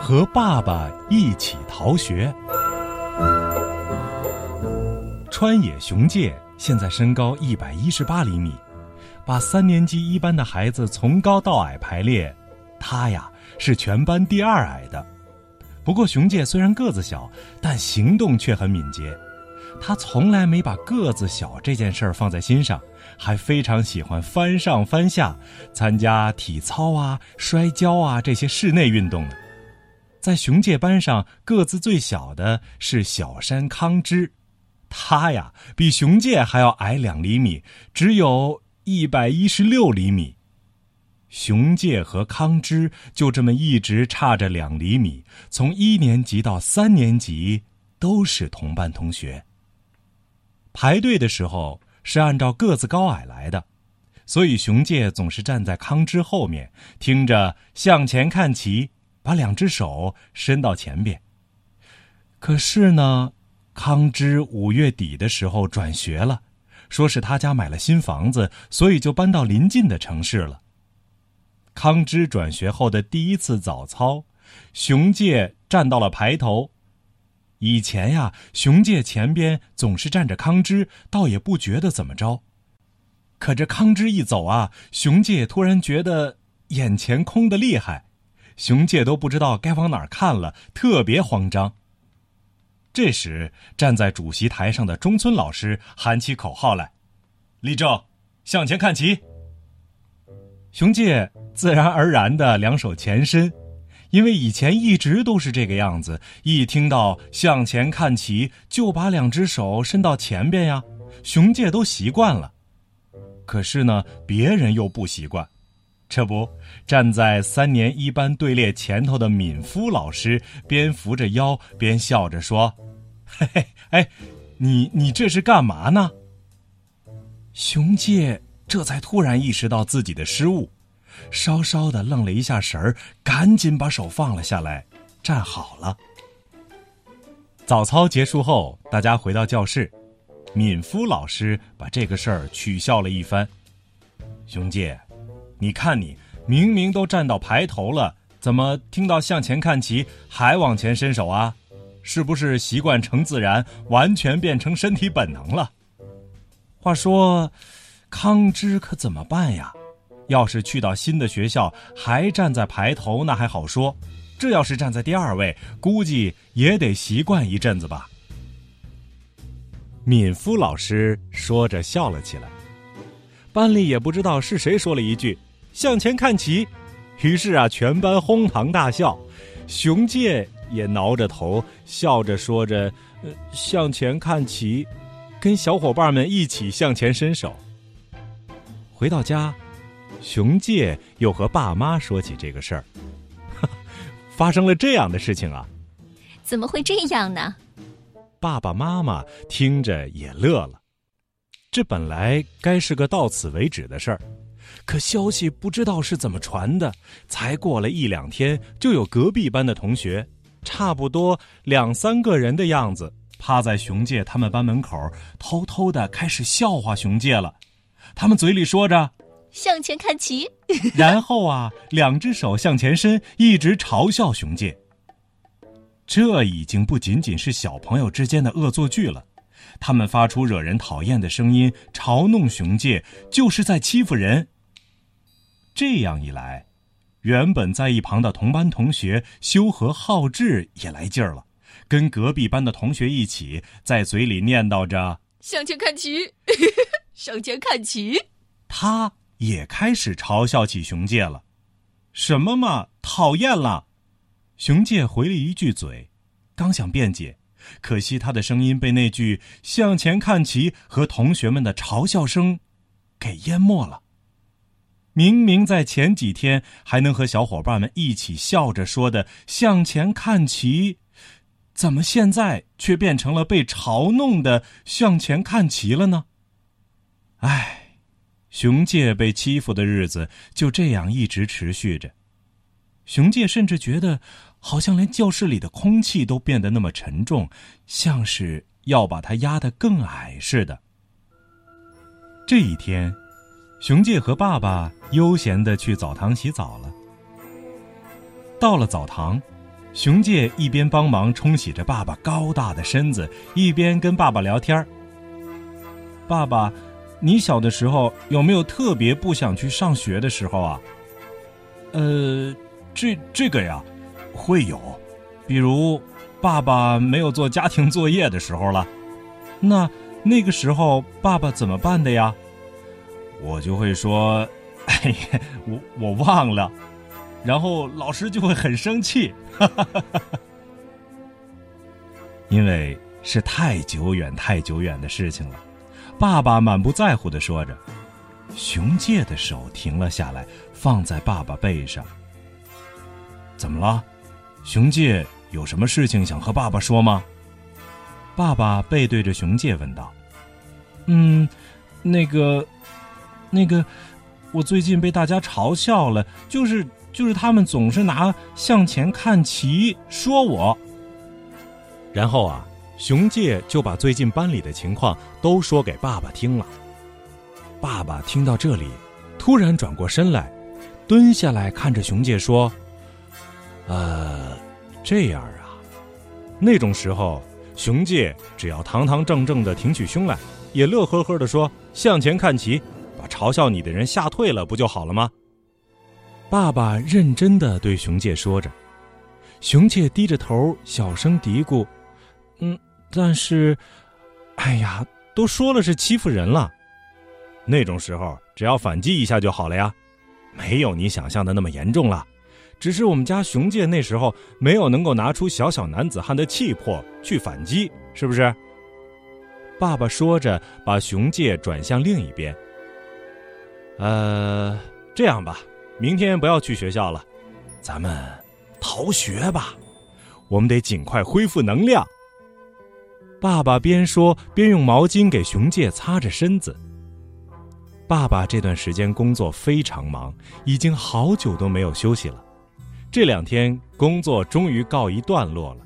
和爸爸一起逃学。川野雄介现在身高一百一十八厘米，把三年级一班的孩子从高到矮排列，他呀是全班第二矮的。不过雄介虽然个子小，但行动却很敏捷。他从来没把个子小这件事儿放在心上，还非常喜欢翻上翻下，参加体操啊、摔跤啊这些室内运动呢。在雄介班上，个子最小的是小山康之，他呀比雄介还要矮两厘米，只有一百一十六厘米。雄介和康之就这么一直差着两厘米，从一年级到三年级都是同班同学。排队的时候是按照个子高矮来的，所以熊介总是站在康之后面，听着向前看齐，把两只手伸到前边。可是呢，康之五月底的时候转学了，说是他家买了新房子，所以就搬到邻近的城市了。康之转学后的第一次早操，熊介站到了排头。以前呀，熊介前边总是站着康之，倒也不觉得怎么着。可这康之一走啊，熊介突然觉得眼前空的厉害，熊介都不知道该往哪儿看了，特别慌张。这时，站在主席台上的中村老师喊起口号来：“立正，向前看齐。”熊介自然而然的两手前伸。因为以前一直都是这个样子，一听到向前看齐，就把两只手伸到前边呀。熊介都习惯了，可是呢，别人又不习惯。这不，站在三年一班队列前头的敏夫老师边扶着腰边笑着说：“嘿嘿，哎，你你这是干嘛呢？”熊介这才突然意识到自己的失误。稍稍的愣了一下神儿，赶紧把手放了下来，站好了。早操结束后，大家回到教室，敏夫老师把这个事儿取笑了一番。熊介，你看你明明都站到排头了，怎么听到向前看齐还往前伸手啊？是不是习惯成自然，完全变成身体本能了？话说，康之可怎么办呀？要是去到新的学校还站在排头，那还好说；这要是站在第二位，估计也得习惯一阵子吧。敏夫老师说着笑了起来，班里也不知道是谁说了一句“向前看齐”，于是啊，全班哄堂大笑。熊介也挠着头笑着说着“，向前看齐”，跟小伙伴们一起向前伸手。回到家。熊介又和爸妈说起这个事儿，发生了这样的事情啊？怎么会这样呢？爸爸妈妈听着也乐了。这本来该是个到此为止的事儿，可消息不知道是怎么传的，才过了一两天，就有隔壁班的同学，差不多两三个人的样子，趴在熊介他们班门口，偷偷的开始笑话熊介了。他们嘴里说着。向前看齐，然后啊，两只手向前伸，一直嘲笑熊介。这已经不仅仅是小朋友之间的恶作剧了，他们发出惹人讨厌的声音，嘲弄熊介，就是在欺负人。这样一来，原本在一旁的同班同学修和浩志也来劲儿了，跟隔壁班的同学一起在嘴里念叨着：“向前看齐，向前看齐。”他。也开始嘲笑起熊介了，什么嘛，讨厌了！熊介回了一句嘴，刚想辩解，可惜他的声音被那句“向前看齐”和同学们的嘲笑声给淹没了。明明在前几天还能和小伙伴们一起笑着说的“向前看齐”，怎么现在却变成了被嘲弄的“向前看齐”了呢？唉。熊介被欺负的日子就这样一直持续着，熊介甚至觉得，好像连教室里的空气都变得那么沉重，像是要把他压得更矮似的。这一天，熊介和爸爸悠闲的去澡堂洗澡了，到了澡堂，熊介一边帮忙冲洗着爸爸高大的身子，一边跟爸爸聊天。爸爸，你小的时候有没有特别不想去上学的时候啊？呃，这这个呀，会有，比如爸爸没有做家庭作业的时候了。那那个时候爸爸怎么办的呀？我就会说，哎呀，我我忘了。然后老师就会很生气，因为是太久远、太久远的事情了。爸爸满不在乎的说着，熊介的手停了下来，放在爸爸背上。怎么了？熊介有什么事情想和爸爸说吗？爸爸背对着熊介问道。嗯，那个，那个，我最近被大家嘲笑了，就是。就是他们总是拿向前看齐说我，然后啊，熊介就把最近班里的情况都说给爸爸听了。爸爸听到这里，突然转过身来，蹲下来看着熊介说：“呃，这样啊。”那种时候，熊介只要堂堂正正的挺起胸来，也乐呵呵的说：“向前看齐，把嘲笑你的人吓退了，不就好了吗？”爸爸认真的对熊介说着，熊介低着头小声嘀咕：“嗯，但是，哎呀，都说了是欺负人了，那种时候只要反击一下就好了呀，没有你想象的那么严重了，只是我们家熊介那时候没有能够拿出小小男子汉的气魄去反击，是不是？”爸爸说着，把熊介转向另一边。呃，这样吧。明天不要去学校了，咱们逃学吧。我们得尽快恢复能量。爸爸边说边用毛巾给熊介擦着身子。爸爸这段时间工作非常忙，已经好久都没有休息了。这两天工作终于告一段落了，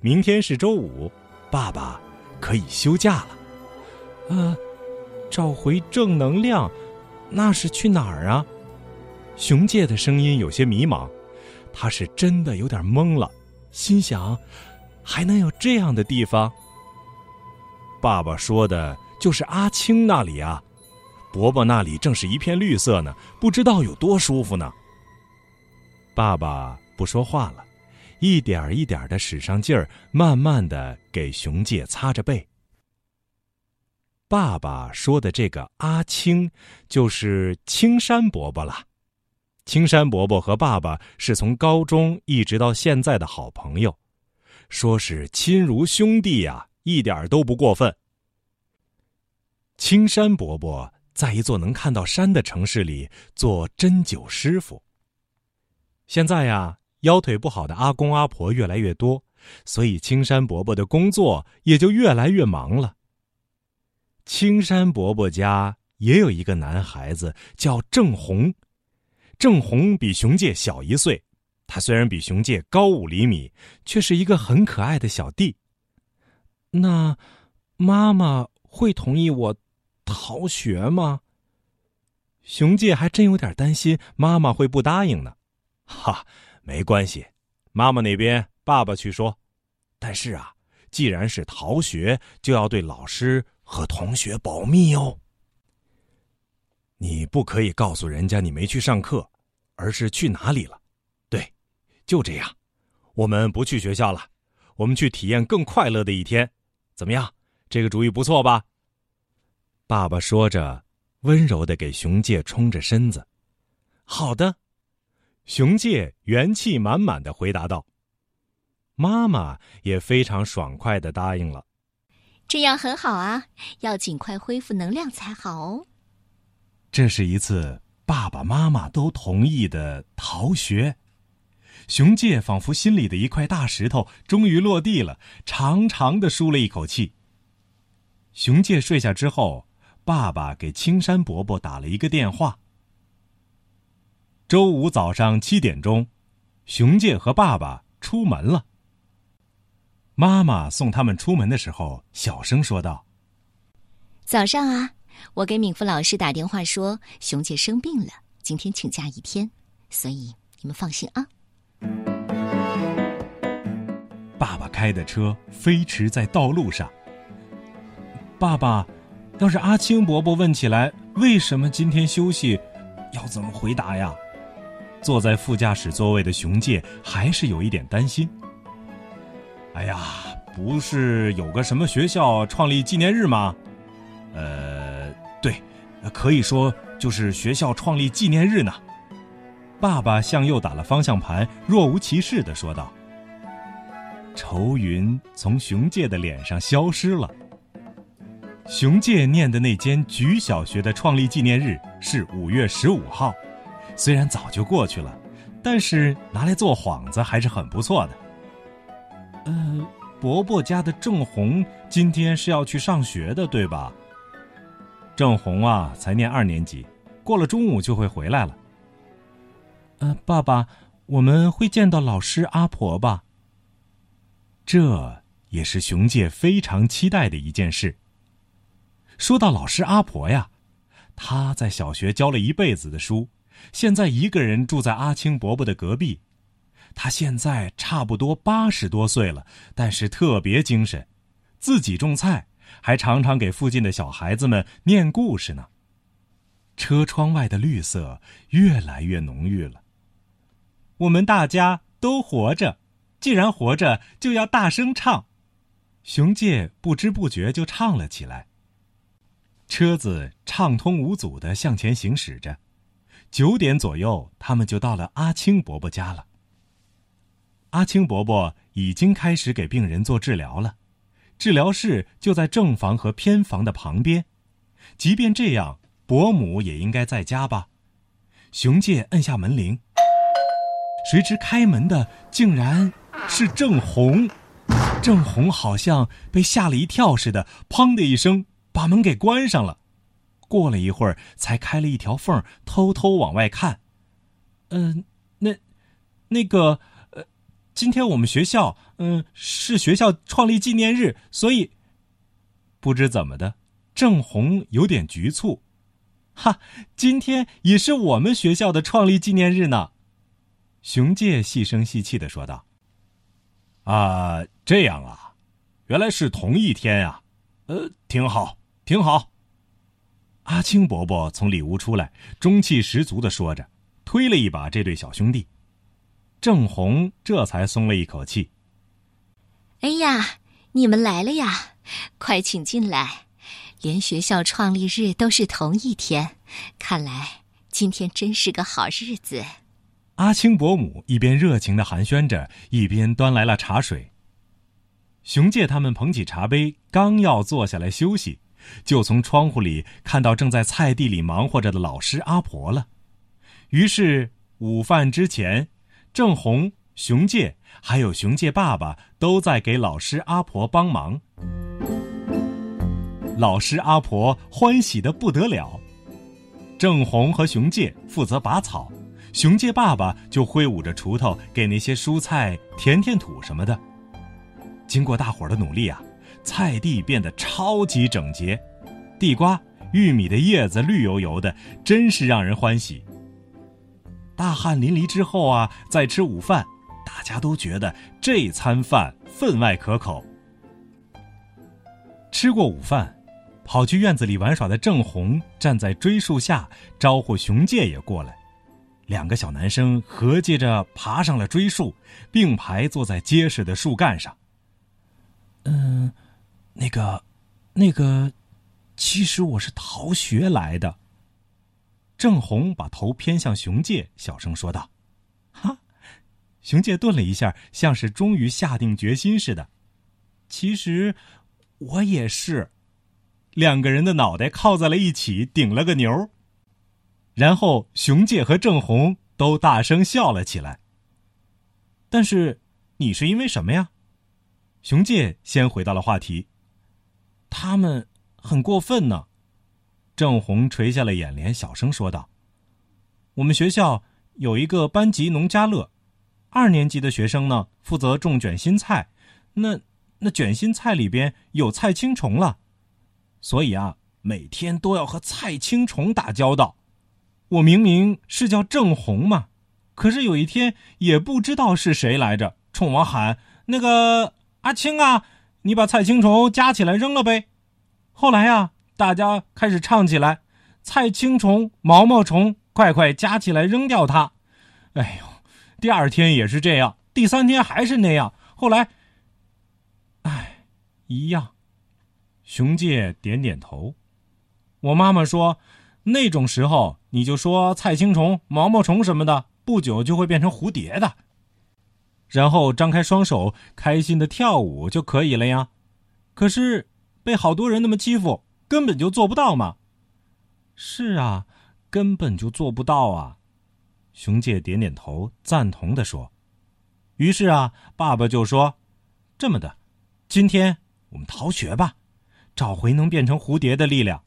明天是周五，爸爸可以休假了。呃，找回正能量，那是去哪儿啊？熊介的声音有些迷茫，他是真的有点懵了，心想：还能有这样的地方？爸爸说的就是阿青那里啊，伯伯那里正是一片绿色呢，不知道有多舒服呢。爸爸不说话了，一点一点的使上劲儿，慢慢的给熊介擦着背。爸爸说的这个阿青，就是青山伯伯了。青山伯伯和爸爸是从高中一直到现在的好朋友，说是亲如兄弟呀，一点都不过分。青山伯伯在一座能看到山的城市里做针灸师傅。现在呀，腰腿不好的阿公阿婆越来越多，所以青山伯伯的工作也就越来越忙了。青山伯伯家也有一个男孩子，叫郑红。郑红比熊介小一岁，他虽然比熊介高五厘米，却是一个很可爱的小弟。那妈妈会同意我逃学吗？熊介还真有点担心妈妈会不答应呢。哈，没关系，妈妈那边爸爸去说。但是啊，既然是逃学，就要对老师和同学保密哦。你不可以告诉人家你没去上课，而是去哪里了？对，就这样，我们不去学校了，我们去体验更快乐的一天，怎么样？这个主意不错吧？爸爸说着，温柔的给熊介冲着身子。好的，熊介元气满满的回答道。妈妈也非常爽快的答应了。这样很好啊，要尽快恢复能量才好哦。这是一次爸爸妈妈都同意的逃学，熊介仿佛心里的一块大石头终于落地了，长长的舒了一口气。熊介睡下之后，爸爸给青山伯伯打了一个电话。周五早上七点钟，熊介和爸爸出门了。妈妈送他们出门的时候，小声说道：“早上啊。”我给敏夫老师打电话说，熊介生病了，今天请假一天，所以你们放心啊。爸爸开的车飞驰在道路上。爸爸，要是阿青伯伯问起来为什么今天休息，要怎么回答呀？坐在副驾驶座位的熊介还是有一点担心。哎呀，不是有个什么学校创立纪念日吗？呃，对，可以说就是学校创立纪念日呢。爸爸向右打了方向盘，若无其事的说道。愁云从熊介的脸上消失了。熊介念的那间菊小学的创立纪念日是五月十五号，虽然早就过去了，但是拿来做幌子还是很不错的。呃，伯伯家的郑红今天是要去上学的，对吧？郑红啊，才念二年级，过了中午就会回来了。呃，爸爸，我们会见到老师阿婆吧？这也是熊介非常期待的一件事。说到老师阿婆呀，她在小学教了一辈子的书，现在一个人住在阿青伯伯的隔壁。她现在差不多八十多岁了，但是特别精神，自己种菜，还常常给附近的小孩子们念故事呢。车窗外的绿色越来越浓郁了。我们大家都活着。既然活着，就要大声唱。熊介不知不觉就唱了起来。车子畅通无阻的向前行驶着，九点左右，他们就到了阿青伯伯家了。阿青伯伯已经开始给病人做治疗了，治疗室就在正房和偏房的旁边。即便这样，伯母也应该在家吧？熊介摁下门铃，谁知开门的竟然……是郑红，郑红好像被吓了一跳似的，砰的一声把门给关上了。过了一会儿，才开了一条缝，偷偷往外看。嗯，那，那个，呃，今天我们学校，嗯，是学校创立纪念日，所以，不知怎么的，郑红有点局促。哈，今天也是我们学校的创立纪念日呢。熊介细声细气的说道。啊，这样啊，原来是同一天呀，呃，挺好，挺好。阿青伯伯从里屋出来，中气十足的说着，推了一把这对小兄弟。郑红这才松了一口气。哎呀，你们来了呀，快请进来。连学校创立日都是同一天，看来今天真是个好日子。阿青伯母一边热情的寒暄着，一边端来了茶水。熊介他们捧起茶杯，刚要坐下来休息，就从窗户里看到正在菜地里忙活着的老师阿婆了。于是午饭之前，郑红、熊介还有熊介爸爸都在给老师阿婆帮忙。老师阿婆欢喜的不得了。郑红和熊介负责拔草。熊介爸爸就挥舞着锄头给那些蔬菜填填土什么的。经过大伙儿的努力啊，菜地变得超级整洁，地瓜、玉米的叶子绿油油的，真是让人欢喜。大汗淋漓之后啊，再吃午饭，大家都觉得这餐饭分外可口。吃过午饭，跑去院子里玩耍的郑红站在锥树下招呼熊介也过来。两个小男生合计着爬上了锥树，并排坐在结实的树干上。嗯，那个，那个，其实我是逃学来的。郑红把头偏向熊介，小声说道：“哈。”熊介顿了一下，像是终于下定决心似的。其实，我也是。两个人的脑袋靠在了一起，顶了个牛。然后，熊介和郑红都大声笑了起来。但是，你是因为什么呀？熊介先回到了话题。他们很过分呢。郑红垂下了眼帘，小声说道：“我们学校有一个班级农家乐，二年级的学生呢负责种卷心菜，那那卷心菜里边有菜青虫了，所以啊，每天都要和菜青虫打交道。”我明明是叫郑红嘛，可是有一天也不知道是谁来着，冲我喊：“那个阿青啊，你把菜青虫夹起来扔了呗。后来呀，大家开始唱起来：“菜青虫、毛毛虫，快快夹起来扔掉它。”哎呦，第二天也是这样，第三天还是那样。后来，哎，一样。熊介点点头。我妈妈说，那种时候你就说菜青虫、毛毛虫什么的，不久就会变成蝴蝶的。然后张开双手，开心的跳舞就可以了呀。可是被好多人那么欺负，根本就做不到嘛。是啊，根本就做不到啊。熊介点点头，赞同的说：“于是啊，爸爸就说，这么的，今天我们逃学吧，找回能变成蝴蝶的力量。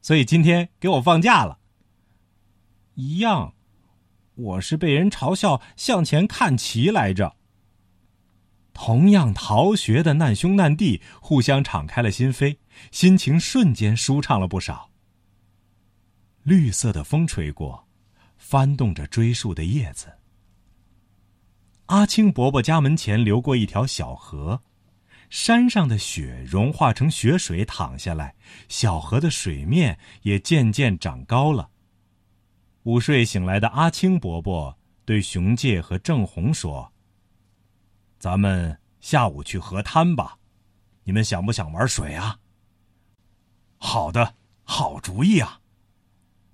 所以今天给我放假了。一样，我是被人嘲笑向前看齐来着。同样逃学的难兄难弟，互相敞开了心扉，心情瞬间舒畅了不少。绿色的风吹过。”翻动着追树的叶子。阿青伯伯家门前流过一条小河，山上的雪融化成雪水淌下来，小河的水面也渐渐长高了。午睡醒来的阿青伯伯对熊介和郑红说：“咱们下午去河滩吧，你们想不想玩水啊？”“好的，好主意啊！”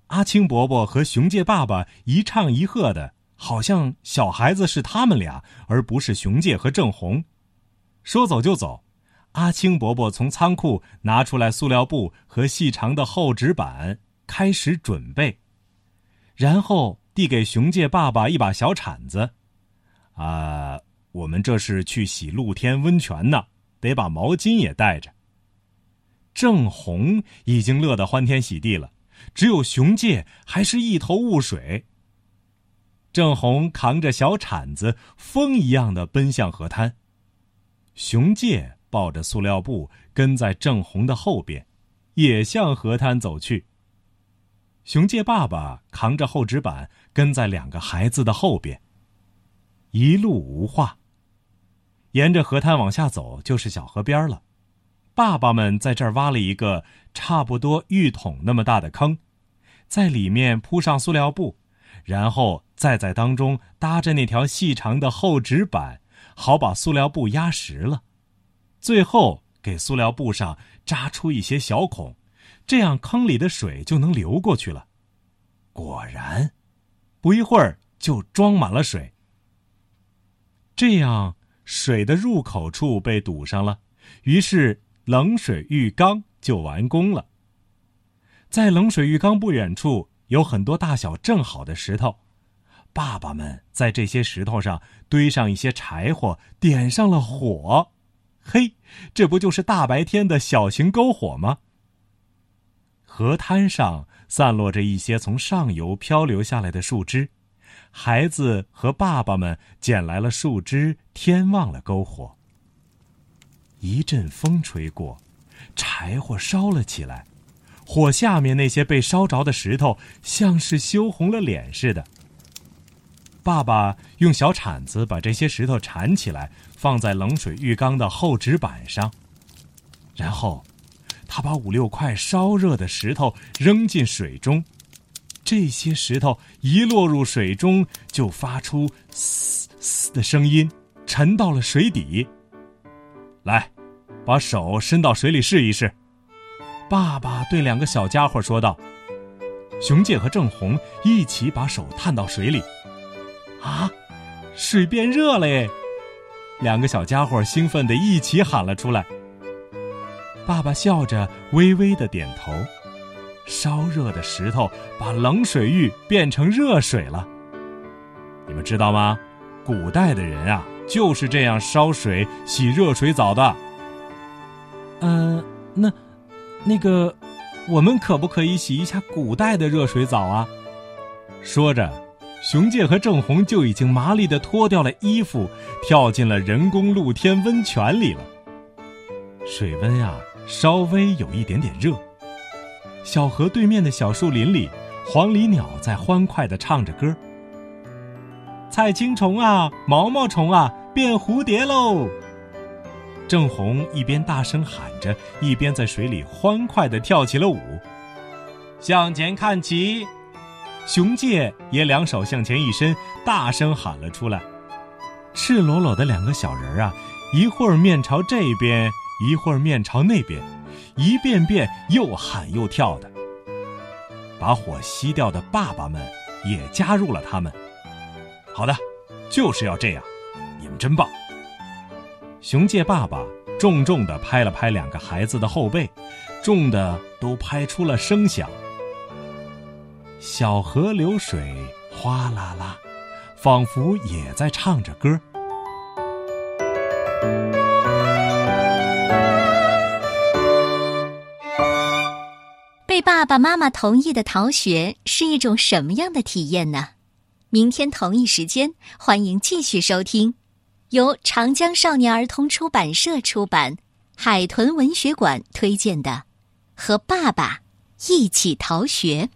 阿青伯伯和熊介爸爸一唱一和的，好像小孩子是他们俩，而不是熊介和郑红。说走就走，阿青伯伯从仓库拿出来塑料布和细长的厚纸板，开始准备，然后递给熊介爸爸一把小铲子。啊，我们这是去洗露天温泉呢，得把毛巾也带着。郑红已经乐得欢天喜地了。只有熊介还是一头雾水。郑红扛着小铲子，风一样的奔向河滩。熊介抱着塑料布跟在郑红的后边，也向河滩走去。熊介爸爸扛着厚纸板跟在两个孩子的后边。一路无话。沿着河滩往下走，就是小河边了。爸爸们在这儿挖了一个差不多浴桶那么大的坑，在里面铺上塑料布，然后再在当中搭着那条细长的厚纸板，好把塑料布压实了。最后给塑料布上扎出一些小孔，这样坑里的水就能流过去了。果然，不一会儿就装满了水。这样，水的入口处被堵上了，于是。冷水浴缸就完工了。在冷水浴缸不远处有很多大小正好的石头，爸爸们在这些石头上堆上一些柴火，点上了火。嘿，这不就是大白天的小型篝火吗？河滩上散落着一些从上游漂流下来的树枝，孩子和爸爸们捡来了树枝，添旺了篝火。一阵风吹过，柴火烧了起来，火下面那些被烧着的石头像是羞红了脸似的。爸爸用小铲子把这些石头铲起来，放在冷水浴缸的厚纸板上，然后他把五六块烧热的石头扔进水中，这些石头一落入水中，就发出“嘶嘶”的声音，沉到了水底。来，把手伸到水里试一试。爸爸对两个小家伙说道。熊介和郑红一起把手探到水里。啊，水变热了耶！两个小家伙兴奋地一起喊了出来。爸爸笑着微微的点头。烧热的石头把冷水浴变成热水了。你们知道吗？古代的人啊。就是这样烧水洗热水澡的。嗯，那，那个，我们可不可以洗一下古代的热水澡啊？说着，熊介和郑红就已经麻利的脱掉了衣服，跳进了人工露天温泉里了。水温呀，稍微有一点点热。小河对面的小树林里，黄鹂鸟在欢快的唱着歌。菜青虫啊，毛毛虫啊，变蝴蝶喽！郑红一边大声喊着，一边在水里欢快地跳起了舞。向前看齐！熊介也两手向前一伸，大声喊了出来。赤裸裸的两个小人儿啊，一会儿面朝这边，一会儿面朝那边，一遍遍又喊又跳的。把火熄掉的爸爸们也加入了他们。好的，就是要这样，你们真棒。熊介爸爸重重地拍了拍两个孩子的后背，重的都拍出了声响。小河流水哗啦啦，仿佛也在唱着歌。被爸爸妈妈同意的逃学是一种什么样的体验呢？明天同一时间，欢迎继续收听，由长江少年儿童出版社出版、海豚文学馆推荐的《和爸爸一起逃学》。